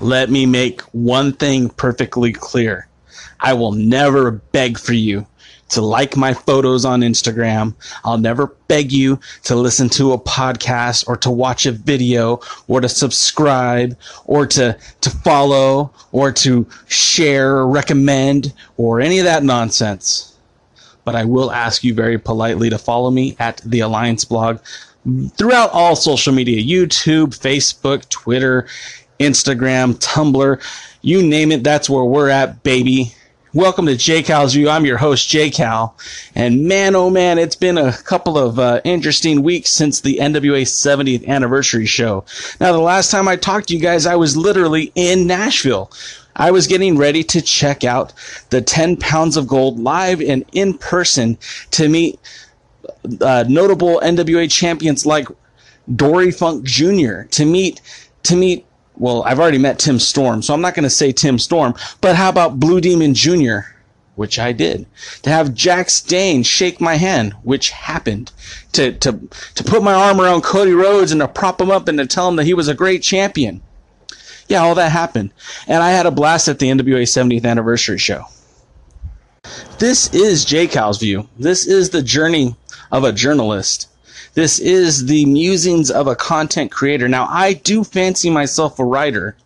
let me make one thing perfectly clear. I will never beg for you to like my photos on Instagram. I'll never beg you to listen to a podcast or to watch a video or to subscribe or to, to follow or to share or recommend or any of that nonsense. But I will ask you very politely to follow me at the Alliance blog throughout all social media YouTube, Facebook, Twitter, Instagram, Tumblr, you name it, that's where we're at, baby. Welcome to J Cal's View. I'm your host, J Cal. And man, oh man, it's been a couple of uh, interesting weeks since the NWA 70th anniversary show. Now, the last time I talked to you guys, I was literally in Nashville. I was getting ready to check out the 10 pounds of gold live and in person to meet uh, notable NWA champions like Dory Funk Jr. to meet to meet well, I've already met Tim Storm, so I'm not going to say Tim Storm, but how about Blue Demon Jr., which I did. To have Jax Dane shake my hand, which happened. To, to, to put my arm around Cody Rhodes and to prop him up and to tell him that he was a great champion. Yeah, all that happened. And I had a blast at the NWA 70th anniversary show. This is J Cal's View. This is the journey of a journalist. This is the musings of a content creator. Now, I do fancy myself a writer,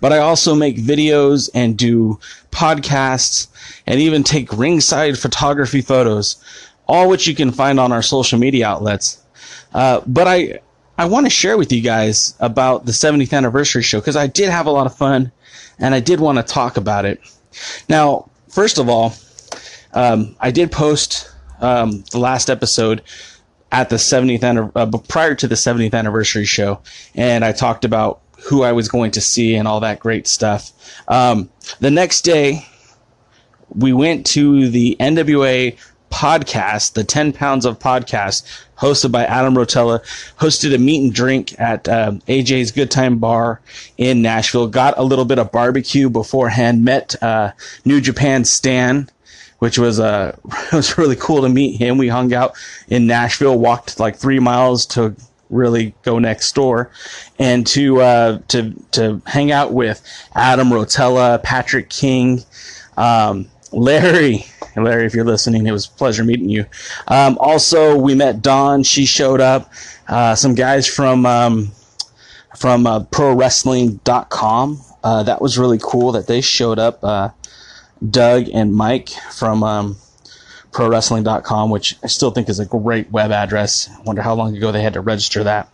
but I also make videos and do podcasts and even take ringside photography photos, all which you can find on our social media outlets. Uh, but I, I want to share with you guys about the 70th anniversary show because I did have a lot of fun and I did want to talk about it. Now, first of all, um, I did post um, the last episode at the 70th uh, prior to the 70th anniversary show, and I talked about who I was going to see and all that great stuff. Um, the next day, we went to the NWA podcast, the 10 pounds of podcast, hosted by Adam Rotella, hosted a meet and drink at uh, AJ's Good Time Bar in Nashville. Got a little bit of barbecue beforehand. Met uh, New Japan Stan which was uh it was really cool to meet him. We hung out in Nashville, walked like three miles to really go next door, and to uh, to to hang out with Adam Rotella, Patrick King, um, Larry. Larry, if you're listening, it was a pleasure meeting you. Um, also, we met Dawn. She showed up. Uh, some guys from um, from uh, ProWrestling.com. Uh, that was really cool that they showed up. Doug and Mike from um, ProWrestling.com, which I still think is a great web address. I wonder how long ago they had to register that.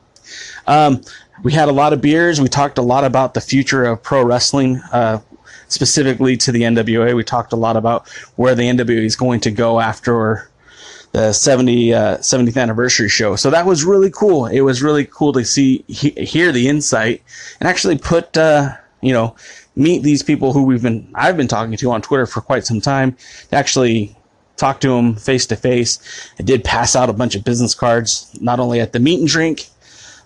Um, we had a lot of beers. We talked a lot about the future of pro wrestling, uh, specifically to the NWA. We talked a lot about where the NWA is going to go after the 70, uh, 70th anniversary show. So that was really cool. It was really cool to see, he, hear the insight and actually put, uh, you know, meet these people who we've been I've been talking to on Twitter for quite some time to actually talk to them face to face. I did pass out a bunch of business cards not only at the meet and drink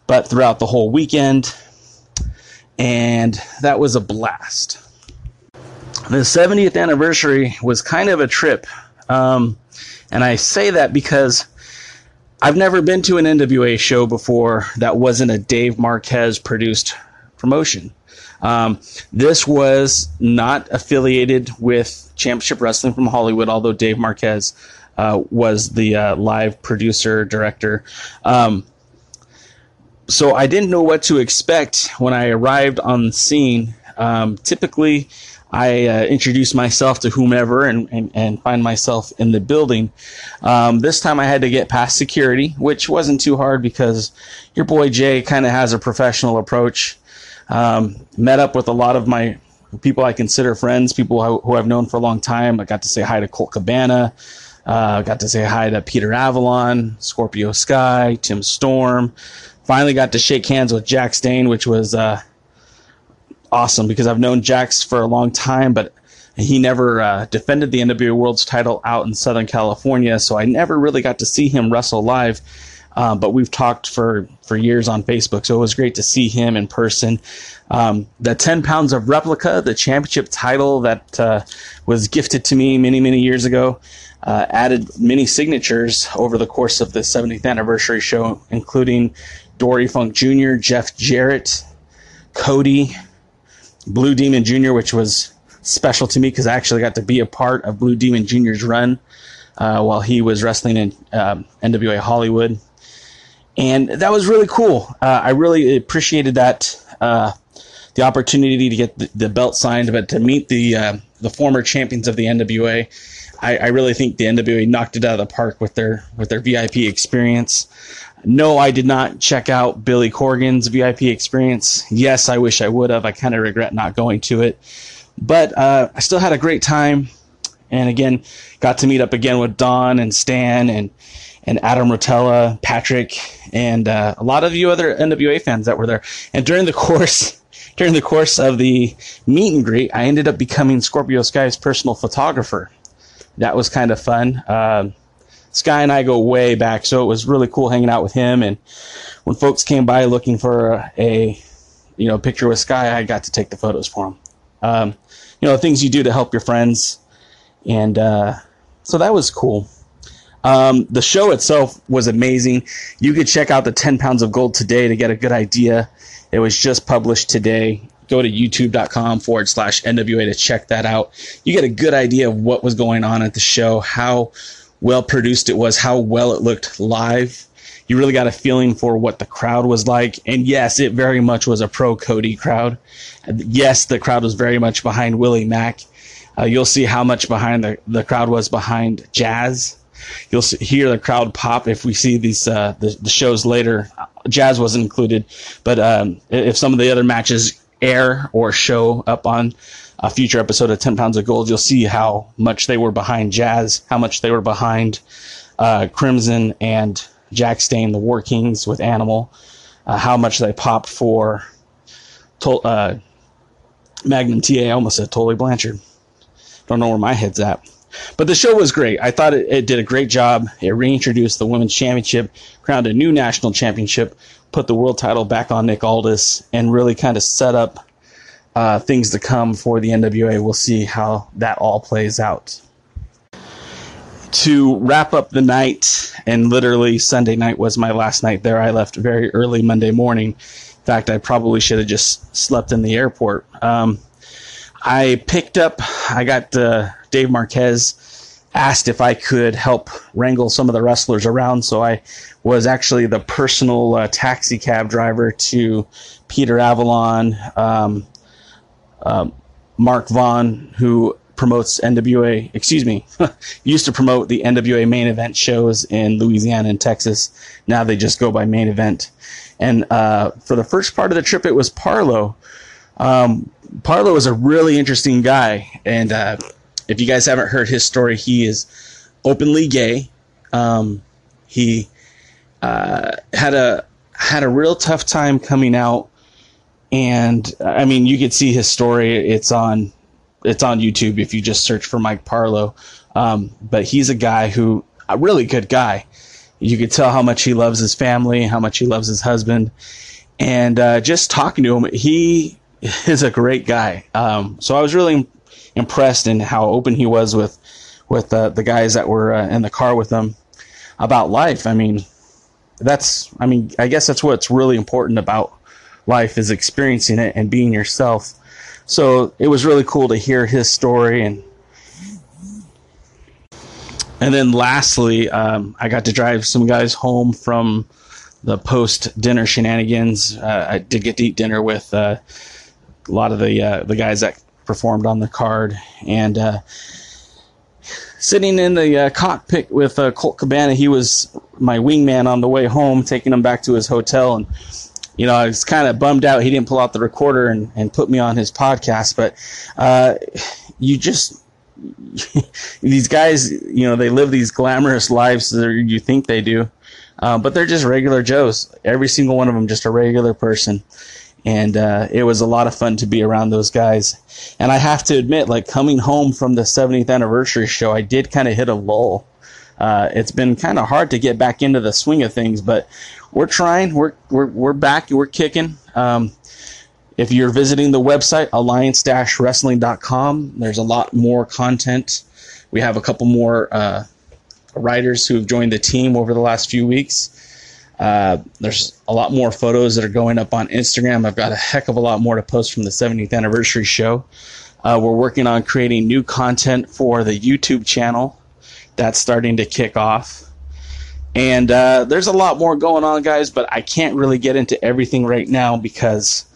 but throughout the whole weekend and that was a blast. The 70th anniversary was kind of a trip. Um, and I say that because I've never been to an NWA show before that wasn't a Dave Marquez produced promotion. Um, this was not affiliated with Championship Wrestling from Hollywood, although Dave Marquez uh, was the uh, live producer director. Um, so I didn't know what to expect when I arrived on the scene. Um, typically, I uh, introduce myself to whomever and, and, and, find myself in the building. Um, this time I had to get past security, which wasn't too hard because your boy Jay kind of has a professional approach. Um, met up with a lot of my people I consider friends, people who I've known for a long time. I got to say hi to Colt Cabana. Uh, got to say hi to Peter Avalon, Scorpio Sky, Tim Storm. Finally got to shake hands with Jax Dane, which was uh, awesome because I've known Jax for a long time, but he never uh, defended the NWA World's title out in Southern California, so I never really got to see him wrestle live. Um, but we've talked for, for years on Facebook, so it was great to see him in person. Um, the 10 pounds of replica, the championship title that uh, was gifted to me many, many years ago, uh, added many signatures over the course of the 70th anniversary show, including Dory Funk Jr., Jeff Jarrett, Cody, Blue Demon Jr., which was special to me because I actually got to be a part of Blue Demon Jr.'s run uh, while he was wrestling in um, NWA Hollywood. And that was really cool. Uh, I really appreciated that uh, the opportunity to get the, the, belt signed, but to meet the uh, the former champions of the NWA. I, I, really think the NWA knocked it out of the park with their with their VIP experience. No, I did not check out Billy Corgan's VIP experience. Yes, I wish I would have. I kind of regret not going to it, but uh, I still had a great time. And again, got to meet up again with Don and Stan and and Adam Rotella, Patrick, and uh, a lot of you other NWA fans that were there. And during the course during the course of the meet and greet, I ended up becoming Scorpio Sky's personal photographer. That was kind of fun. Uh, Sky and I go way back, so it was really cool hanging out with him. And when folks came by looking for a, you know picture with Sky, I got to take the photos for them. Um, you know things you do to help your friends, and uh, so that was cool. Um, the show itself was amazing. You could check out the 10 pounds of gold today to get a good idea it was just published today. Go to youtube.com forward slash NWA to check that out. You get a good idea of what was going on at the show, how well produced it was, how well it looked live. You really got a feeling for what the crowd was like. And yes, it very much was a pro Cody crowd. Yes, the crowd was very much behind Willie Mack. Uh, you'll see how much behind the, the crowd was behind Jazz. You'll hear the crowd pop if we see these uh, the, the shows later Jazz wasn't included, but um, if some of the other matches air or show up on a future episode of 10 Pounds of Gold, you'll see how much they were behind Jazz, how much they were behind uh, Crimson and Jax Dane, the War Kings with Animal, uh, how much they popped for to- uh, Magnum TA. I almost said Tully Blanchard. Don't know where my head's at. But the show was great. I thought it, it, did a great job. It reintroduced the women's championship, crowned a new national championship, put the world title back on Nick Aldis, and really kind of set up uh, things to come for the NWA. We'll see how that all plays out. To wrap up the night, and literally Sunday night was my last night there. I left very early Monday morning. In fact, I probably should have just slept in the airport. Um, I picked up, I got uh, Dave Marquez asked if I could help wrangle some of the wrestlers around. So I was actually the personal uh, taxi cab driver to Peter Avalon, um, um, Mark Vaughn, who promotes NWA, excuse me, used to promote the NWA main event shows in Louisiana and Texas. Now they just go by main event. And uh, for the first part of the trip, it was Parlo. Um, Parlo is a really interesting guy, and uh, if you guys haven't heard his story, he is openly gay. Um, he uh, had a had a real tough time coming out, and I mean, you could see his story. It's on it's on YouTube if you just search for Mike Parlo. Um, but he's a guy who a really good guy. You could tell how much he loves his family, how much he loves his husband, and uh, just talking to him, he is a great guy. Um, so I was really impressed in how open he was with with uh, the guys that were uh, in the car with him about life. I mean, that's I mean, I guess that's what's really important about life is experiencing it and being yourself. So it was really cool to hear his story and and then lastly, um, I got to drive some guys home from the post dinner shenanigans. Uh, I did get to eat dinner with uh, a lot of the uh, the guys that performed on the card, and uh, sitting in the uh, cockpit with uh, Colt Cabana, he was my wingman on the way home, taking him back to his hotel, and you know I was kind of bummed out he didn't pull out the recorder and, and put me on his podcast, but uh, you just these guys, you know, they live these glamorous lives that you think they do, uh, but they're just regular Joes. Every single one of them, just a regular person and uh, it was a lot of fun to be around those guys. And I have to admit, like coming home from the 70th anniversary show, I did kind of hit a lull. Uh, it's been kind of hard to get back into the swing of things, but we're trying. We're we're we're back. We're kicking. Um, if you're visiting the website alliance-wrestling.com, there's a lot more content. We have a couple more uh, writers who have joined the team over the last few weeks. Uh, there's a lot more photos that are going up on Instagram. I've got a heck of a lot more to post from the 70th anniversary show. Uh, we're working on creating new content for the YouTube channel. That's starting to kick off. And uh, there's a lot more going on, guys, but I can't really get into everything right now because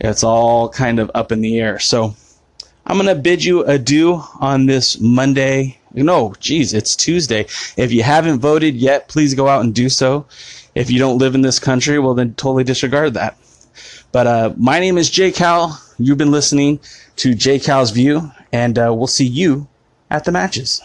it's all kind of up in the air. So I'm going to bid you adieu on this Monday. No, geez, it's Tuesday. If you haven't voted yet, please go out and do so. If you don't live in this country, well, then totally disregard that. But uh, my name is Jay Cal. You've been listening to Jay Cal's View, and uh, we'll see you at the matches.